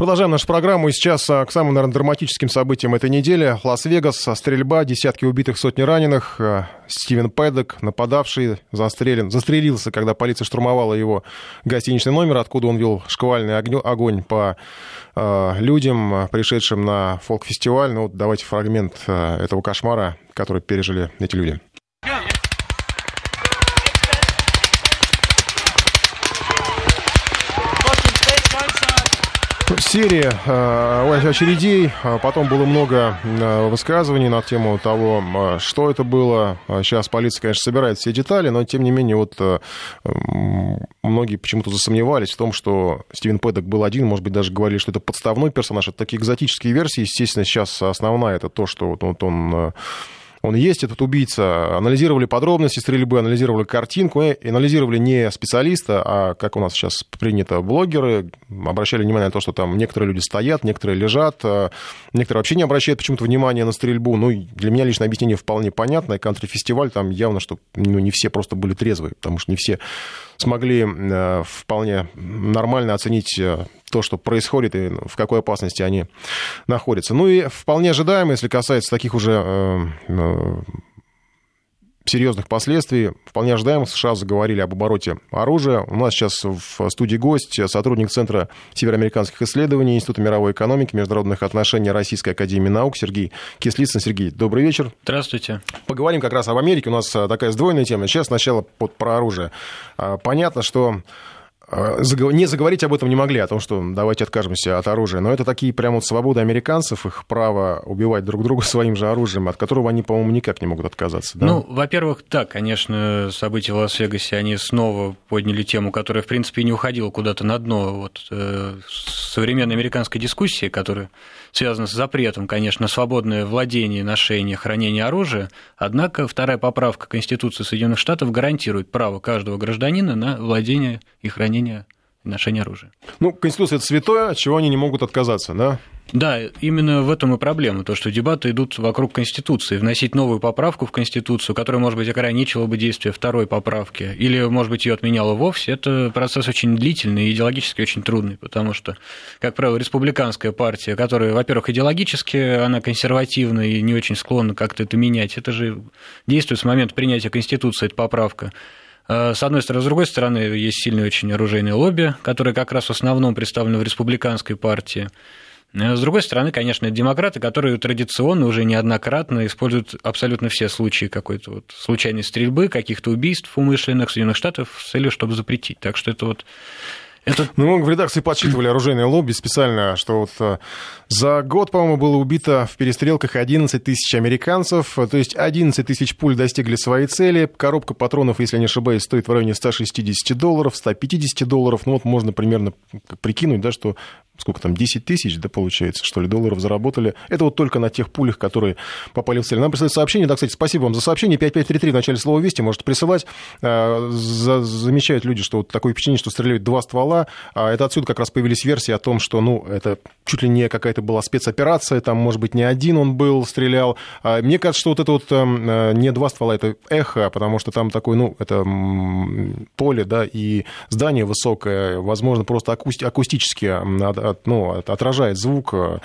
Продолжаем нашу программу. И сейчас а, к самым, наверное, драматическим событиям этой недели. Лас-Вегас, стрельба, десятки убитых, сотни раненых. А, Стивен Пэддок, нападавший, застрелен, застрелился, когда полиция штурмовала его гостиничный номер, откуда он вел шквальный огонь по э, людям, пришедшим на фолк-фестиваль. Ну, вот давайте фрагмент э, этого кошмара, который пережили эти люди. Серия э, очередей, а потом было много э, высказываний на тему того, э, что это было. Сейчас полиция, конечно, собирает все детали, но тем не менее вот многие почему-то засомневались в том, что Стивен Пэддок был один, может быть, даже говорили, что это подставной персонаж. Это такие экзотические версии. Естественно, сейчас основная это то, что вот он он есть, этот убийца. Анализировали подробности стрельбы, анализировали картинку, и анализировали не специалиста, а, как у нас сейчас принято, блогеры. Обращали внимание на то, что там некоторые люди стоят, некоторые лежат, а, некоторые вообще не обращают почему-то внимания на стрельбу. Ну, для меня лично объяснение вполне понятное. Кантри-фестиваль, там явно, что ну, не все просто были трезвые, потому что не все смогли э, вполне нормально оценить э, то, что происходит и в какой опасности они находятся. Ну и вполне ожидаемо, если касается таких уже э, серьезных последствий. Вполне ожидаемо США заговорили об обороте оружия. У нас сейчас в студии гость, сотрудник Центра североамериканских исследований Института мировой экономики, международных отношений Российской Академии Наук Сергей Кислицын. Сергей, добрый вечер. Здравствуйте. Поговорим как раз об Америке. У нас такая сдвоенная тема. Сейчас сначала под, про оружие. А, понятно, что не заговорить об этом не могли, о том, что давайте откажемся от оружия. Но это такие прям вот свободы американцев, их право убивать друг друга своим же оружием, от которого они, по-моему, никак не могут отказаться. Да? Ну, во-первых, да, конечно, события в Лас-Вегасе, они снова подняли тему, которая, в принципе, не уходила куда-то на дно вот, э, современной американской дискуссии, которая связана с запретом, конечно, свободное владение, ношение, хранение оружия. Однако вторая поправка Конституции Соединенных Штатов гарантирует право каждого гражданина на владение и хранение и ношение оружия. Ну, Конституция – это святое, от чего они не могут отказаться, да? Да, именно в этом и проблема, то, что дебаты идут вокруг Конституции. Вносить новую поправку в Конституцию, которая, может быть, ограничила бы действие второй поправки, или, может быть, ее отменяла вовсе, это процесс очень длительный и идеологически очень трудный, потому что, как правило, республиканская партия, которая, во-первых, идеологически она консервативна и не очень склонна как-то это менять, это же действует с момента принятия Конституции, эта поправка. А, с одной стороны. С другой стороны, есть сильное очень оружейное лобби, которое как раз в основном представлено в республиканской партии. Э, с другой стороны, конечно, демократы, которые традиционно уже неоднократно используют абсолютно все случаи какой-то вот случайной стрельбы, каких-то убийств умышленных Соединенных Штатах с целью, чтобы запретить. Так что это вот это... Ну, мы в редакции подсчитывали оружейное лобби специально, что вот э, за год, по-моему, было убито в перестрелках 11 тысяч американцев, то есть 11 тысяч пуль достигли своей цели. Коробка патронов, если не ошибаюсь, стоит в районе 160 долларов, 150 долларов. Ну, вот можно примерно прикинуть, да, что сколько там, 10 тысяч, да, получается, что ли, долларов заработали. Это вот только на тех пулях, которые попали в цель. Нам присылают сообщение, да, кстати, спасибо вам за сообщение, 5533 в начале слова «Вести» можете присылать. А, замечают люди, что вот такое впечатление, что стреляют два ствола. А это отсюда как раз появились версии о том, что, ну, это чуть ли не какая-то была спецоперация, там, может быть, не один он был, стрелял. А мне кажется, что вот это вот эм, э, не два ствола, это эхо, потому что там такое, ну, это поле, да, и здание высокое, возможно, просто акустически ну, отражает звук, э,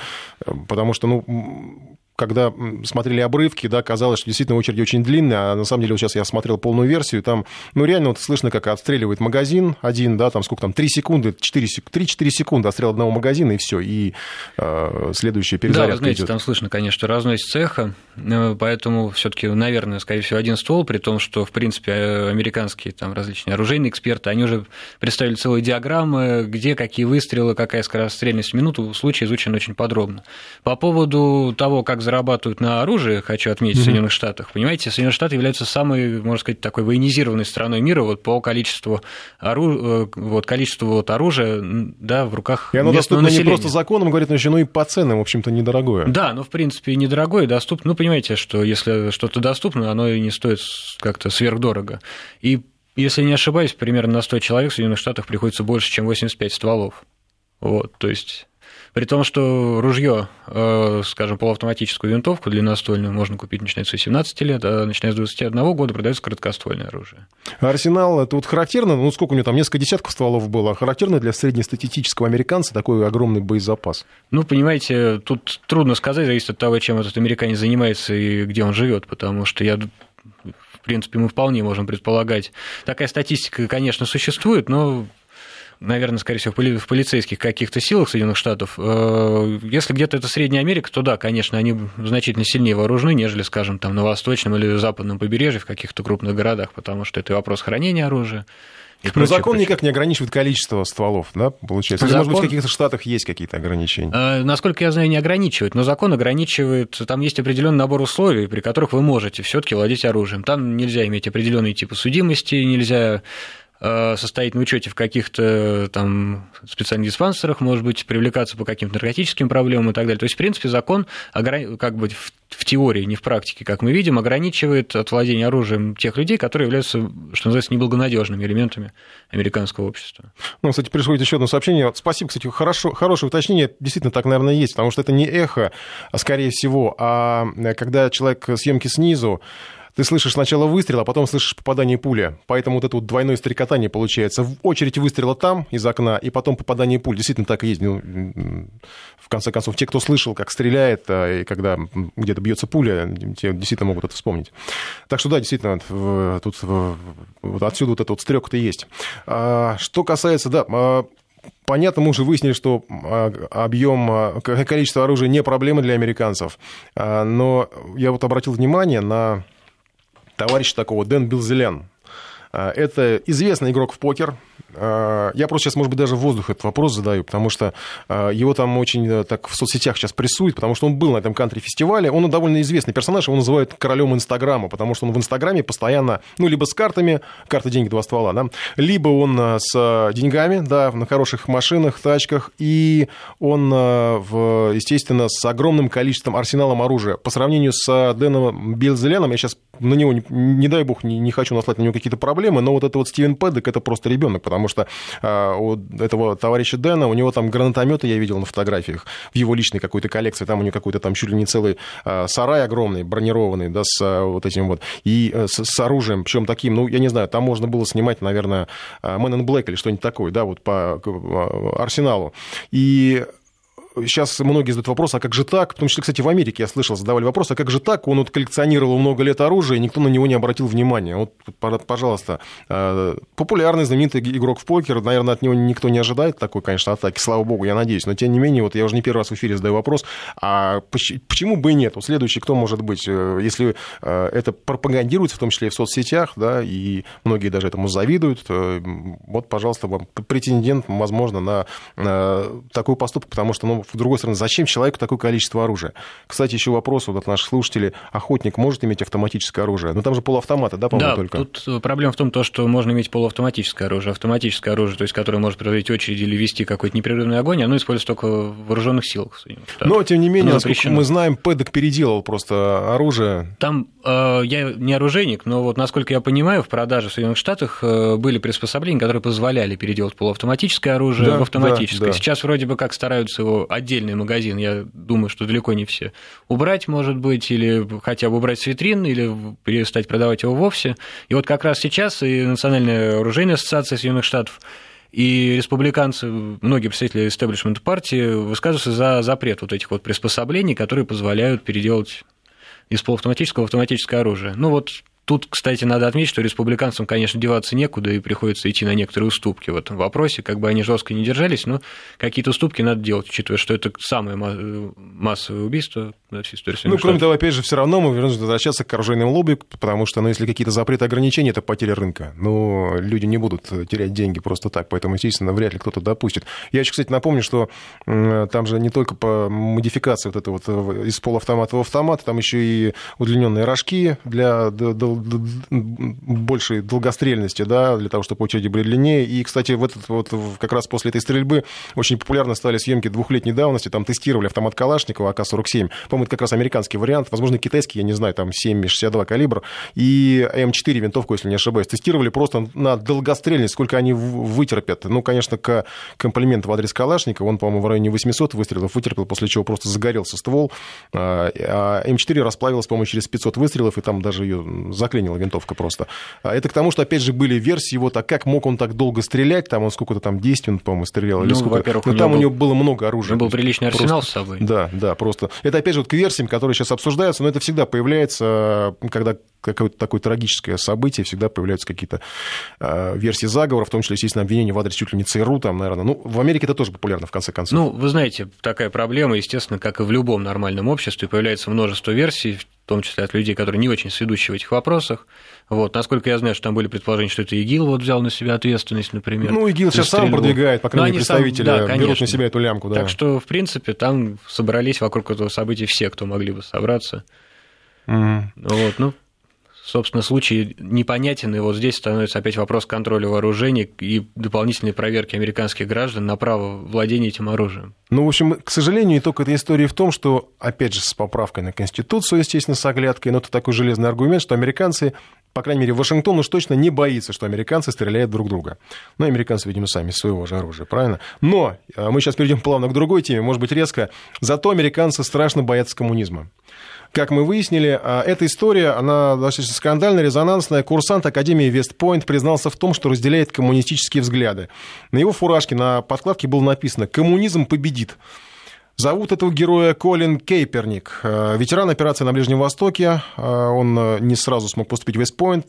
потому что, ну, когда смотрели обрывки, да, казалось, что действительно очередь очень длинная, а на самом деле вот сейчас я смотрел полную версию, там, ну, реально вот слышно, как отстреливает магазин один, да, там сколько там, 3 секунды, 3-4 секунды отстрел одного магазина, и все, и э, следующая перезарядка Да, знаете, идет. там слышно, конечно, разносится эхо, э, поэтому все таки наверное, скорее всего, один ствол, при том, что, в принципе, э, американские там различные оружейные эксперты, они уже представили целые диаграммы, где какие выстрелы, какая скорострельность в минуту, случай изучен очень подробно. По поводу того, как зарабатывают на оружии, хочу отметить, mm-hmm. в Соединенных Штатах. Понимаете, Соединенные Штаты являются самой, можно сказать, такой военизированной страной мира вот по количеству, ору... Э, вот, количеству вот оружия да, в руках И оно доступно населения. не просто законом, говорит, но еще ну и по ценам, в общем-то, недорогое. Да, ну, в принципе, недорогое, доступно. Ну, понимаете, что если что-то доступно, оно и не стоит как-то сверхдорого. И если не ошибаюсь, примерно на 100 человек в Соединенных Штатах приходится больше, чем 85 стволов. Вот, то есть При том, что ружье, э, скажем, полуавтоматическую винтовку длинноствольную можно купить начинается с 17 лет, а начиная с 21 года продается короткоствольное оружие. Арсенал, это вот характерно, ну сколько у него там, несколько десятков стволов было, а характерно для среднестатистического американца такой огромный боезапас? Ну, понимаете, тут трудно сказать, зависит от того, чем этот американец занимается и где он живет, потому что я в принципе, мы вполне можем предполагать. Такая статистика, конечно, существует, но наверное, скорее всего, в полицейских каких-то силах Соединенных Штатов. Э, если где-то это Средняя Америка, то да, конечно, они значительно сильнее вооружены, нежели, скажем, там на восточном или западном побережье в каких-то крупных городах, потому что это вопрос хранения оружия. Но прочее, закон прочее. никак не ограничивает количество стволов, да, получается? Или, закон... может быть, в каких-то штатах есть какие-то ограничения? Э, насколько я знаю, не ограничивает, но закон ограничивает, там есть определенный набор условий, при которых вы можете все таки владеть оружием. Там нельзя иметь определенные типы судимости, нельзя состоять на учете в каких-то там специальных диспансерах, может быть, привлекаться по каким-то наркотическим проблемам и так далее. То есть, в принципе, закон как бы в теории, не в практике, как мы видим, ограничивает от владения оружием тех людей, которые являются, что называется, неблагонадежными элементами американского общества. Ну, кстати, пришло еще одно сообщение. Спасибо, кстати, хорошо, хорошее уточнение. Действительно, так, наверное, есть, потому что это не эхо, а скорее всего, а когда человек съемки снизу, ты слышишь сначала выстрел, а потом слышишь попадание пули. Поэтому вот это вот двойное стрекотание получается. В очередь выстрела там, из окна, и потом попадание пуль. Действительно так и есть. Ну, в конце концов, те, кто слышал, как стреляет, а, и когда где-то бьется пуля, те действительно могут это вспомнить. Так что да, действительно, тут вот отсюда вот этот вот стрек-то есть. А, что касается, да, а, Понятно, мы уже выяснили, что объем, количество оружия не проблема для американцев. Но я вот обратил внимание на товарищ такого Дэн Билзелян. А, это известный игрок в покер. А, я просто сейчас, может быть, даже в воздух этот вопрос задаю, потому что а, его там очень э, так в соцсетях сейчас прессуют, потому что он был на этом кантри-фестивале. Он довольно известный персонаж, его называют королем Инстаграма, потому что он в Инстаграме постоянно, ну, либо с картами, карты, деньги, два ствола, да, либо он э, с деньгами, да, на хороших машинах, тачках, и он, э, естественно, с огромным количеством арсеналом оружия. По сравнению с Дэном Бельзеляном, я сейчас на него, не, не дай бог, не, не хочу наслать на него какие-то проблемы, но вот это вот Стивен Пэддок, это просто ребенок, потому что а, у этого товарища Дэна, у него там гранатометы, я видел на фотографиях, в его личной какой-то коллекции, там у него какой-то там чуть ли не целый а, сарай огромный, бронированный, да, с а, вот этим вот, и э, с, с оружием, причем таким, ну, я не знаю, там можно было снимать, наверное, Man in Black или что-нибудь такое, да, вот по арсеналу. И сейчас многие задают вопрос, а как же так? В том числе, кстати, в Америке я слышал, задавали вопрос, а как же так? Он вот коллекционировал много лет оружия, и никто на него не обратил внимания. Вот, пожалуйста, э, популярный, знаменитый игрок в покер, наверное, от него никто не ожидает такой, конечно, атаки, слава богу, я надеюсь. Но, тем не менее, вот я уже не первый раз в эфире задаю вопрос, а почему бы и нет? Вот следующий, кто может быть? Э, если э, это пропагандируется, в том числе и в соцсетях, да, и многие даже этому завидуют, вот, пожалуйста, вам претендент, возможно, на такой поступок, потому что, ну, с другой стороны, зачем человеку такое количество оружия? Кстати, еще вопрос вот от наших слушателей. Охотник может иметь автоматическое оружие? Ну, там же полуавтоматы, да, по-моему, да, только? тут э, проблема в том, что можно иметь полуавтоматическое оружие. Автоматическое оружие, то есть которое может проводить очередь или вести какой-то непрерывный огонь, оно используется только в вооруженных силах. Но, тем не менее, насколько мы знаем, Пэдок переделал просто оружие. Там э, я не оружейник, но вот, насколько я понимаю, в продаже в Соединенных Штатах э, были приспособления, которые позволяли переделать полуавтоматическое оружие да, в автоматическое. Да, да. Сейчас вроде бы как стараются его отдельный магазин, я думаю, что далеко не все, убрать, может быть, или хотя бы убрать с витрин, или перестать продавать его вовсе. И вот как раз сейчас и Национальная оружейная ассоциация Соединенных Штатов и республиканцы, многие представители истеблишмента партии высказываются за запрет вот этих вот приспособлений, которые позволяют переделать из полуавтоматического в автоматическое оружие. Ну вот Тут, кстати, надо отметить, что республиканцам, конечно, деваться некуда, и приходится идти на некоторые уступки в этом вопросе. Как бы они жестко не держались, но какие-то уступки надо делать, учитывая, что это самое массовое убийство на всей истории Ну, кроме того, опять же, все равно мы вынуждены возвращаться к оружейным лобби, потому что, ну, если какие-то запреты ограничения, это потеря рынка. Но люди не будут терять деньги просто так, поэтому, естественно, вряд ли кто-то допустит. Я еще, кстати, напомню, что там же не только по модификации вот это вот из полуавтомата в автомат, там еще и удлиненные рожки для большей долгострельности, да, для того, чтобы очереди были длиннее. И, кстати, в этот, вот, как раз после этой стрельбы очень популярны стали съемки двухлетней давности, там тестировали автомат Калашникова АК-47, по-моему, это как раз американский вариант, возможно, китайский, я не знаю, там 7,62 калибр, и М4 винтовку, если не ошибаюсь, тестировали просто на долгострельность, сколько они вытерпят. Ну, конечно, к комплимент в адрес Калашникова, он, по-моему, в районе 800 выстрелов вытерпел, после чего просто загорелся ствол, а, а М4 расплавилась, по-моему, через 500 выстрелов, и там даже ее заклинила винтовка просто. А это к тому, что, опять же, были версии, вот, а как мог он так долго стрелять, там он сколько-то там 10 минут, по-моему, стрелял, или ну, сколько. Но ну, там у него был, было много оружия. был приличный арсенал просто, с собой. Да, да, просто. Это, опять же, вот к версиям, которые сейчас обсуждаются, но это всегда появляется, когда какое-то такое трагическое событие, всегда появляются какие-то э, версии заговора, в том числе, естественно, обвинения в адрес чуть ли не ЦРУ, там, наверное. Ну, в Америке это тоже популярно, в конце концов. Ну, вы знаете, такая проблема, естественно, как и в любом нормальном обществе, появляется множество версий, в том числе от людей, которые не очень сведущие в этих вопросах. Вот. Насколько я знаю, что там были предположения, что это ИГИЛ вот взял на себя ответственность, например. Ну, ИГИЛ сейчас сам продвигает, по крайней мере, представители сам, да, берут на себя эту лямку. Да. Так что, в принципе, там собрались вокруг этого события все, кто могли бы собраться. Mm. Вот, ну, собственно, случай непонятен, и вот здесь становится опять вопрос контроля вооружений и дополнительной проверки американских граждан на право владения этим оружием. Ну, в общем, к сожалению, итог этой истории в том, что, опять же, с поправкой на Конституцию, естественно, с оглядкой, но это такой железный аргумент, что американцы по крайней мере, Вашингтон уж точно не боится, что американцы стреляют друг друга. Ну, американцы, видимо, сами своего же оружия, правильно? Но э, мы сейчас перейдем плавно к другой теме, может быть, резко. Зато американцы страшно боятся коммунизма. Как мы выяснили, а, эта история, она достаточно скандальная, резонансная. Курсант Академии Вестпойнт признался в том, что разделяет коммунистические взгляды. На его фуражке на подкладке было написано «Коммунизм победит». Зовут этого героя Колин Кейперник, э, ветеран операции на Ближнем Востоке. Э, он э, не сразу смог поступить в Вестпойнт,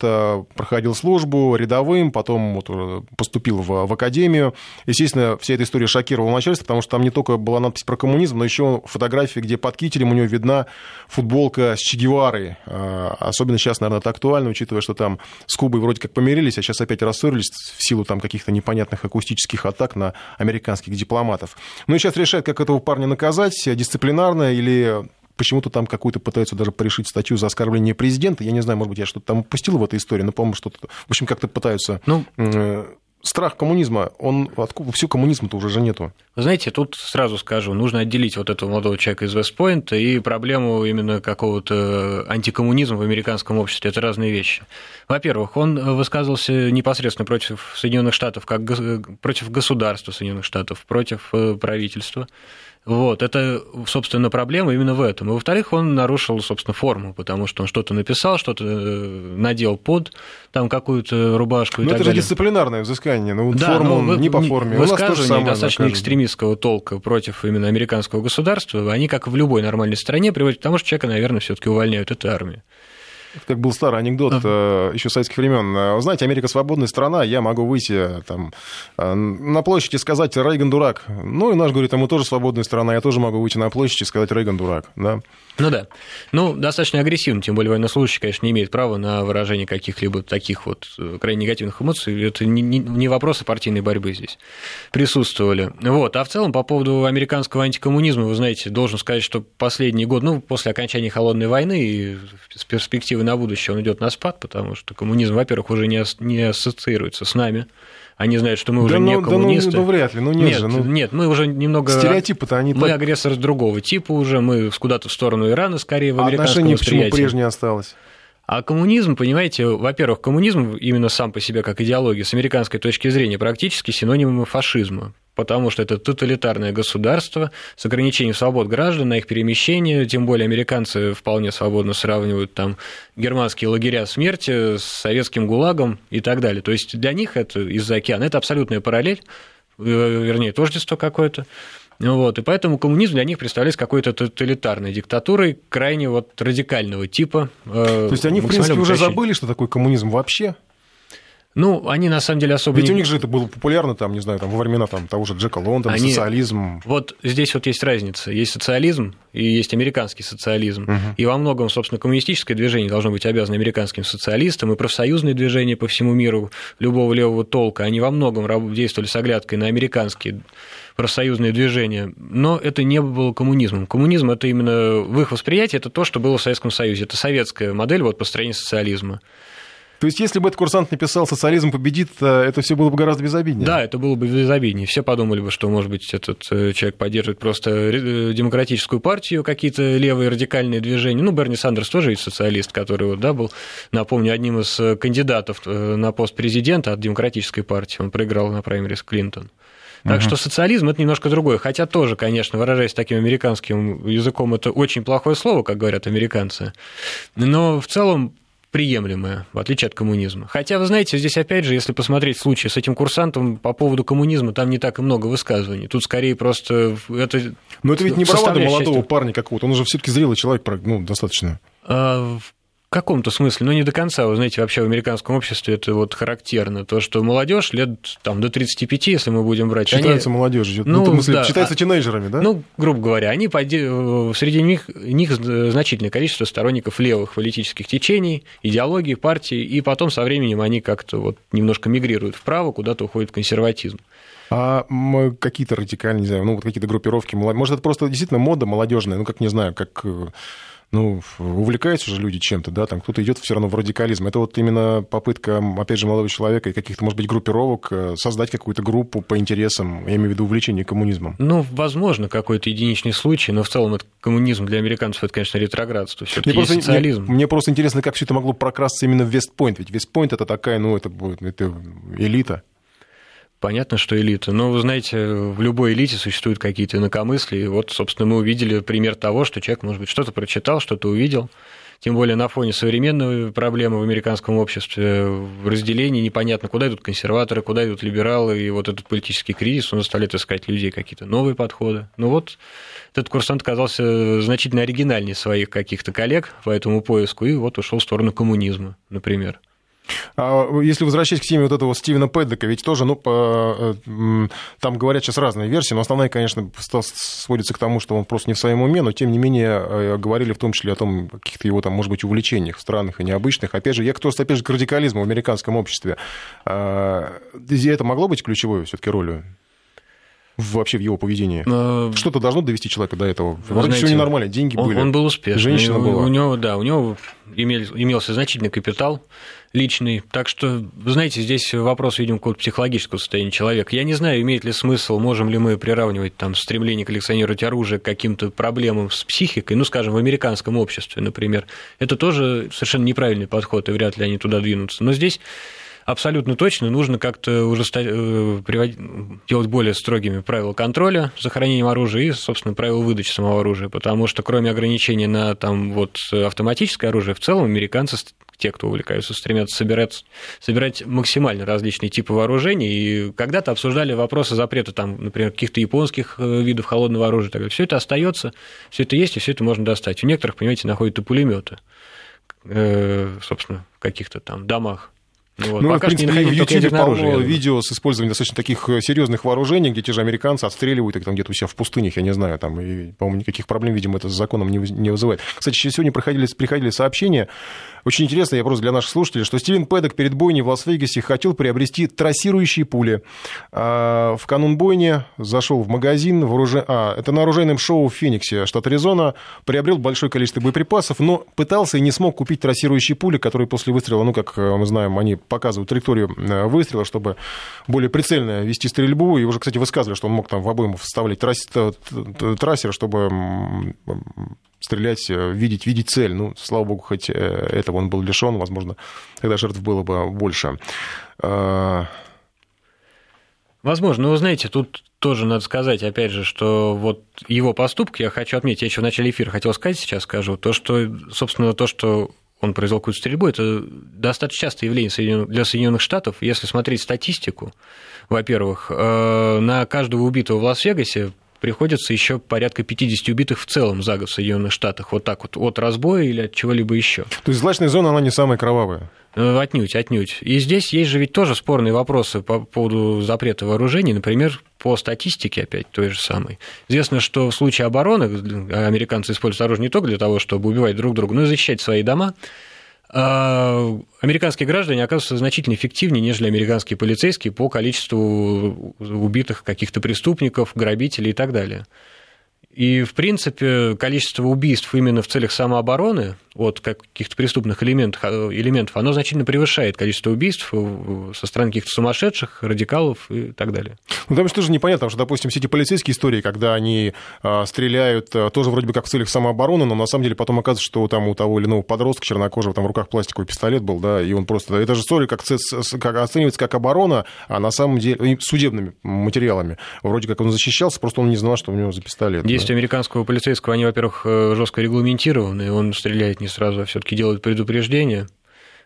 проходил службу рядовым, потом вот поступил в, в академию. Естественно, вся эта история шокировала начальство, потому что там не только была надпись про коммунизм, но еще фотографии, где под кителем у него видна футболка с Че Геварой. Особенно сейчас, наверное, это актуально, учитывая, что там с Кубой вроде как помирились, а сейчас опять рассорились в силу там каких-то непонятных акустических атак на американских дипломатов. Ну и сейчас решает, как этого парня наказать дисциплинарно или почему-то там какую-то пытаются даже порешить статью за оскорбление президента. Я не знаю, может быть, я что-то там упустил в этой истории, но, по-моему, что-то... В общем, как-то пытаются... Ну, э, страх коммунизма, он откуда всю коммунизма-то уже же нету. Вы знаете, тут сразу скажу, нужно отделить вот этого молодого человека из Вестпойнта и проблему именно какого-то антикоммунизма в американском обществе. Это разные вещи. Во-первых, он высказывался непосредственно против Соединенных Штатов, как против государства Соединенных Штатов, против э, правительства. Вот, это, собственно, проблема именно в этом. И, во-вторых, он нарушил, собственно, форму, потому что он что-то написал, что-то э, надел под там какую-то рубашку и ну, так это далее. же дисциплинарное взыскание, ну, да, форму ну, не по форме. Высказывания достаточно накажут. экстремистского толка против именно американского государства, они, как в любой нормальной стране, приводят к тому, что человека, наверное, все таки увольняют. Это армия. Как был старый анекдот uh-huh. еще советских времен. Э, знаете, Америка свободная страна, я могу выйти там, э, на площади и сказать Рейган дурак. Ну и наш говорит, а мы тоже свободная страна, я тоже могу выйти на площадь и сказать Рейган дурак. Да? Ну да. Ну, достаточно агрессивно, тем более военнослужащий, конечно, не имеет права на выражение каких-либо таких вот крайне негативных эмоций. Это не, не, не вопросы партийной борьбы здесь присутствовали. Вот. А в целом, по поводу американского антикоммунизма, вы знаете, должен сказать, что последний год, ну, после окончания Холодной войны и с перспективы на будущее он идет на спад, потому что коммунизм, во-первых, уже не, не ассоциируется с нами. Они знают, что мы уже да, не ну, коммунисты. Да ну, ну вряд ли, ну нет, нет же. Ну, нет, мы уже немного... Стереотипы-то они... Мы так... агрессор другого типа уже, мы куда-то в сторону Ирана скорее в американском Отношение почему прежнее осталось? А коммунизм, понимаете, во-первых, коммунизм именно сам по себе как идеология с американской точки зрения практически синоним фашизма потому что это тоталитарное государство с ограничением свобод граждан на их перемещение, тем более американцы вполне свободно сравнивают там германские лагеря смерти с советским ГУЛАГом и так далее. То есть для них это из-за океана, это абсолютная параллель, э, вернее, тождество какое-то. Вот, и поэтому коммунизм для них представляется какой-то тоталитарной диктатурой крайне вот радикального типа. Э, То есть они, в принципе, уже забыли, что такое коммунизм вообще? Ну, они на самом деле особо... Ведь не... у них же это было популярно, там, не знаю, там, во времена там, того же Джека Лондона, они... социализм. Вот здесь вот есть разница. Есть социализм и есть американский социализм. Угу. И во многом, собственно, коммунистическое движение должно быть обязано американским социалистам, и профсоюзные движения по всему миру любого левого толка, они во многом действовали с оглядкой на американские профсоюзное движение, но это не было коммунизмом. Коммунизм это именно в их восприятии это то, что было в Советском Союзе. Это советская модель вот построения социализма. То есть, если бы этот курсант написал «социализм победит», э, это все было бы гораздо безобиднее? Да, это было бы безобиднее. Все подумали бы, что, может быть, этот э, человек поддерживает просто э, демократическую партию, какие-то левые радикальные движения. Ну, Берни Сандерс тоже ведь социалист, который, да, был, напомню, одним из кандидатов на пост президента от демократической партии. Он проиграл на праймерис Клинтон. Так что социализм это немножко другое. Хотя тоже, конечно, выражаясь таким американским языком, это очень плохое слово, как говорят американцы. Но в целом приемлемое, в отличие от коммунизма. Хотя, вы знаете, здесь опять же, если посмотреть случай с этим курсантом по поводу коммунизма, там не так и много высказываний. Тут скорее просто это... Но это ведь не бравада молодого парня какого-то, он уже все таки зрелый человек, ну, достаточно. А, каком-то смысле, но не до конца. Вы знаете, вообще в американском обществе это вот характерно. То, что молодежь лет там, до 35, если мы будем брать... Считается они... молодежью. Ну, ну, в смысле, да, считается а, тинейджерами, да? Ну, грубо говоря, они э, среди них, них значительное количество сторонников левых политических течений, идеологии, партий, и потом со временем они как-то вот немножко мигрируют вправо, куда-то уходят в консерватизм. А какие-то радикальные, не знаю, ну вот какие-то группировки, может, это просто действительно мода молодежная, ну как не знаю, как э, ну, увлекаются же люди чем-то, да, там кто-то идет все равно в радикализм. Это вот именно попытка, опять же, молодого человека и каких-то, может быть, группировок э, создать какую-то группу по интересам, я имею в виду увлечение коммунизмом. Ну, возможно, какой-то единичный случай, но в целом это коммунизм для американцев это, конечно, ретроградство, все таки социализм. Мне, мне просто интересно, как все это могло прокрасться именно в Вестпойнт, ведь Вестпойнт это такая, ну, это будет, это элита. Понятно, что элита. Но, вы знаете, в любой элите существуют какие-то инакомыслия. И вот, собственно, мы увидели пример того, что человек, может быть, что-то прочитал, что-то увидел. Тем более на фоне современной проблемы в американском обществе, в разделении непонятно, куда идут консерваторы, куда идут либералы, и вот этот политический кризис, он заставляет искать людей какие-то новые подходы. Ну вот, этот курсант оказался значительно оригинальнее своих каких-то коллег по этому поиску, и вот ушел в сторону коммунизма, например. А если возвращаясь к теме вот этого Стивена Пэддека, ведь тоже, ну, по, э, там говорят сейчас разные версии, но основная, конечно, сводится к тому, что он просто не в своем уме, но, тем не менее, э, говорили в том числе о том, каких-то его там, может быть, увлечениях странных и необычных. Опять же, я кто опять же, к радикализму в американском обществе. А, это могло быть ключевой все-таки ролью? вообще в его поведении? Э, Что-то должно довести человека до этого. Вроде все ненормально, деньги он, были. Он был успешный. Женщина была. У него, да, у него имел, имелся значительный капитал личный. Так что, знаете, здесь вопрос, видимо, какого-то психологического состояния человека. Я не знаю, имеет ли смысл, можем ли мы приравнивать там стремление коллекционировать оружие к каким-то проблемам с психикой, ну, скажем, в американском обществе, например. Это тоже совершенно неправильный подход, и вряд ли они туда двинутся. Но здесь абсолютно точно нужно как-то уже э, приводить, делать более строгими правила контроля за хранением оружия и, собственно, правила выдачи самого оружия, потому что кроме ограничений на там, вот, автоматическое оружие, в целом американцы те, кто увлекаются, стремятся собирать, собирать максимально различные типы вооружений. И когда-то обсуждали вопросы запрета, там, например, каких-то японских э, видов холодного оружия. Так все это остается, все это есть, и все это можно достать. У некоторых, понимаете, находят и пулеметы, э, собственно, в каких-то там домах. Вот. Ну, Пока в принципе, в YouTube полно видео с использованием достаточно таких э, серьезных вооружений, где те же американцы отстреливают их там где-то у себя в пустынях, я не знаю, там, и, по-моему, никаких проблем, видимо, это с законом не, не вызывает. Кстати, сегодня приходили, приходили сообщения, очень интересно, я просто для наших слушателей, что Стивен Пэддок перед бойней в Лас-Вегасе хотел приобрести трассирующие пули. А, в канун бойни зашел в магазин, в оружи... а, это на оружейном шоу в Фениксе, штат Аризона, приобрел большое количество боеприпасов, но пытался и не смог купить трассирующие пули, которые после выстрела, ну, как мы знаем, они показывают траекторию э, выстрела, чтобы более прицельно вести стрельбу. И уже, кстати, высказывали, что он мог там в обойму вставлять трасс... трассер, чтобы стрелять, э, видеть, видеть цель. Ну, слава богу, хоть э, этого он был лишен, возможно, тогда жертв было бы больше. А, возможно, но вы знаете, тут тоже надо сказать, опять же, что вот его поступки, я хочу отметить, я еще в начале эфира хотел сказать, сейчас скажу, то, что, собственно, то, что он произвел какую-то стрельбу, это достаточно частое явление для Соединенных Штатов. Если смотреть статистику, во-первых, э, на каждого убитого в Лас-Вегасе приходится еще порядка 50 убитых в целом за год в Соединенных Штатах. Вот так вот, от разбоя или от чего-либо еще. То есть злачная зона, она не самая кровавая? Э, отнюдь, отнюдь. И здесь есть же ведь тоже спорные вопросы по поводу запрета вооружений, например, по статистике опять той же самой. Известно, что в случае обороны американцы используют оружие не только для того, чтобы убивать друг друга, но и защищать свои дома. А, американские граждане оказываются значительно эффективнее, нежели американские полицейские по количеству убитых каких-то преступников, грабителей и так далее. И, в принципе, количество убийств именно в целях самообороны от каких-то преступных элементов, элементов, оно значительно превышает количество убийств со стороны каких-то сумасшедших, радикалов и так далее. Ну, там же тоже непонятно, потому что, допустим, все эти полицейские истории, когда они а, стреляют а, тоже вроде бы как в целях самообороны, но на самом деле потом оказывается, что там у того или иного подростка чернокожего там в руках пластиковый пистолет был, да, и он просто... Это же история как, как оценивается как оборона, а на самом деле судебными материалами. Вроде как он защищался, просто он не знал, что у него за пистолет. Действия да? американского полицейского, они, во-первых, э, жестко регламентированы, он стреляет не сразу, а все-таки делают предупреждение.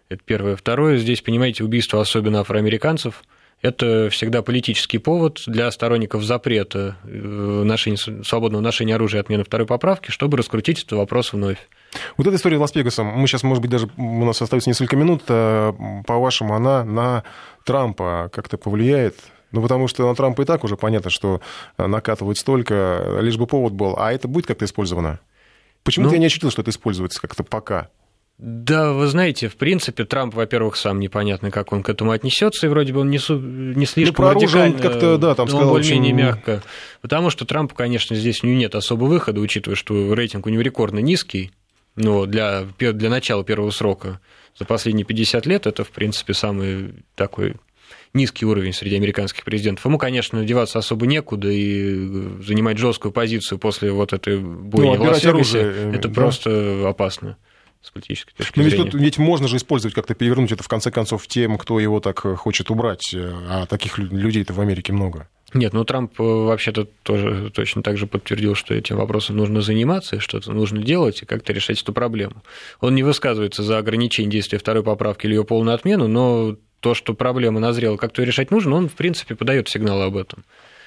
Это первое. Второе, здесь, понимаете, убийство особенно афроамериканцев – это всегда политический повод для сторонников запрета э, ношения, свободного ношения оружия отмены второй поправки, чтобы раскрутить этот вопрос вновь. Вот эта история Лас-Вегасом, мы сейчас, может быть, даже у нас остается несколько минут, э, по-вашему, она на Трампа как-то повлияет? Ну, потому что на Трампа и так уже понятно, что накатывают столько, лишь бы повод был. А это будет как-то использовано? Почему-то ну, я не ощутил, что это используется как-то пока. Да, вы знаете, в принципе, Трамп, во-первых, сам непонятно, как он к этому отнесется, и вроде бы он не, су- не слишком ну, радикально, как-то, да, там сказал, более-менее очень... мягко. Потому что Трампу, конечно, здесь у него нет особого выхода, учитывая, что рейтинг у него рекордно низкий, но для, для начала первого срока за последние 50 лет это, в принципе, самый такой низкий уровень среди американских президентов. Ему, конечно, деваться особо некуда и занимать жесткую позицию после вот этой бойни ну, э, это да? просто опасно с политической точки Но ведь зрения. Тут, ведь можно же использовать, как-то перевернуть это, в конце концов, тем, кто его так э, хочет убрать, э, а таких людей-то в Америке много. Нет, ну Трамп вообще-то тоже точно так же подтвердил, что этим вопросом нужно заниматься, и что-то нужно делать, и как-то решать эту проблему. Он не высказывается за ограничение действия второй поправки или ее полную отмену, но то, что проблема назрела, как-то решать нужно, он, в принципе, подает сигналы об этом.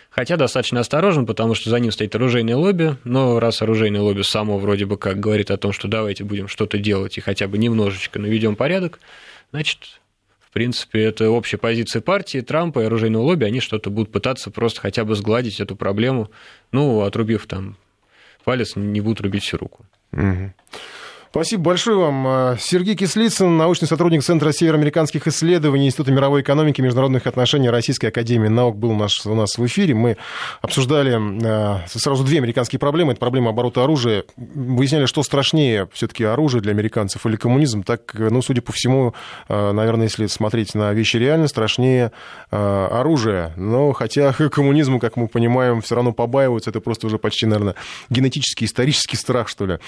Хотя достаточно осторожен, потому что за ним стоит оружейное лобби, но раз оружейное лобби само вроде бы как говорит о том, что давайте будем что-то делать и хотя бы немножечко наведем порядок, значит, в принципе, это общая позиция партии, Трампа и оружейного лобби, они что-то будут пытаться просто хотя бы сгладить эту проблему, ну, отрубив там палец, не будут рубить всю руку. Угу. Спасибо большое вам. А, Сергей Кислицын, научный сотрудник Центра североамериканских исследований Института мировой экономики и международных отношений Российской академии наук был у нас, у нас в эфире. Мы обсуждали а, сразу две американские проблемы. Это проблема оборота оружия. Выясняли, что страшнее все-таки оружие для американцев или коммунизм. Так, ну, судя по всему, наверное, если смотреть на вещи реально, страшнее оружие. Но хотя коммунизму, как мы понимаем, все равно побаиваются. Это просто уже почти, наверное, генетический, исторический страх, что ли.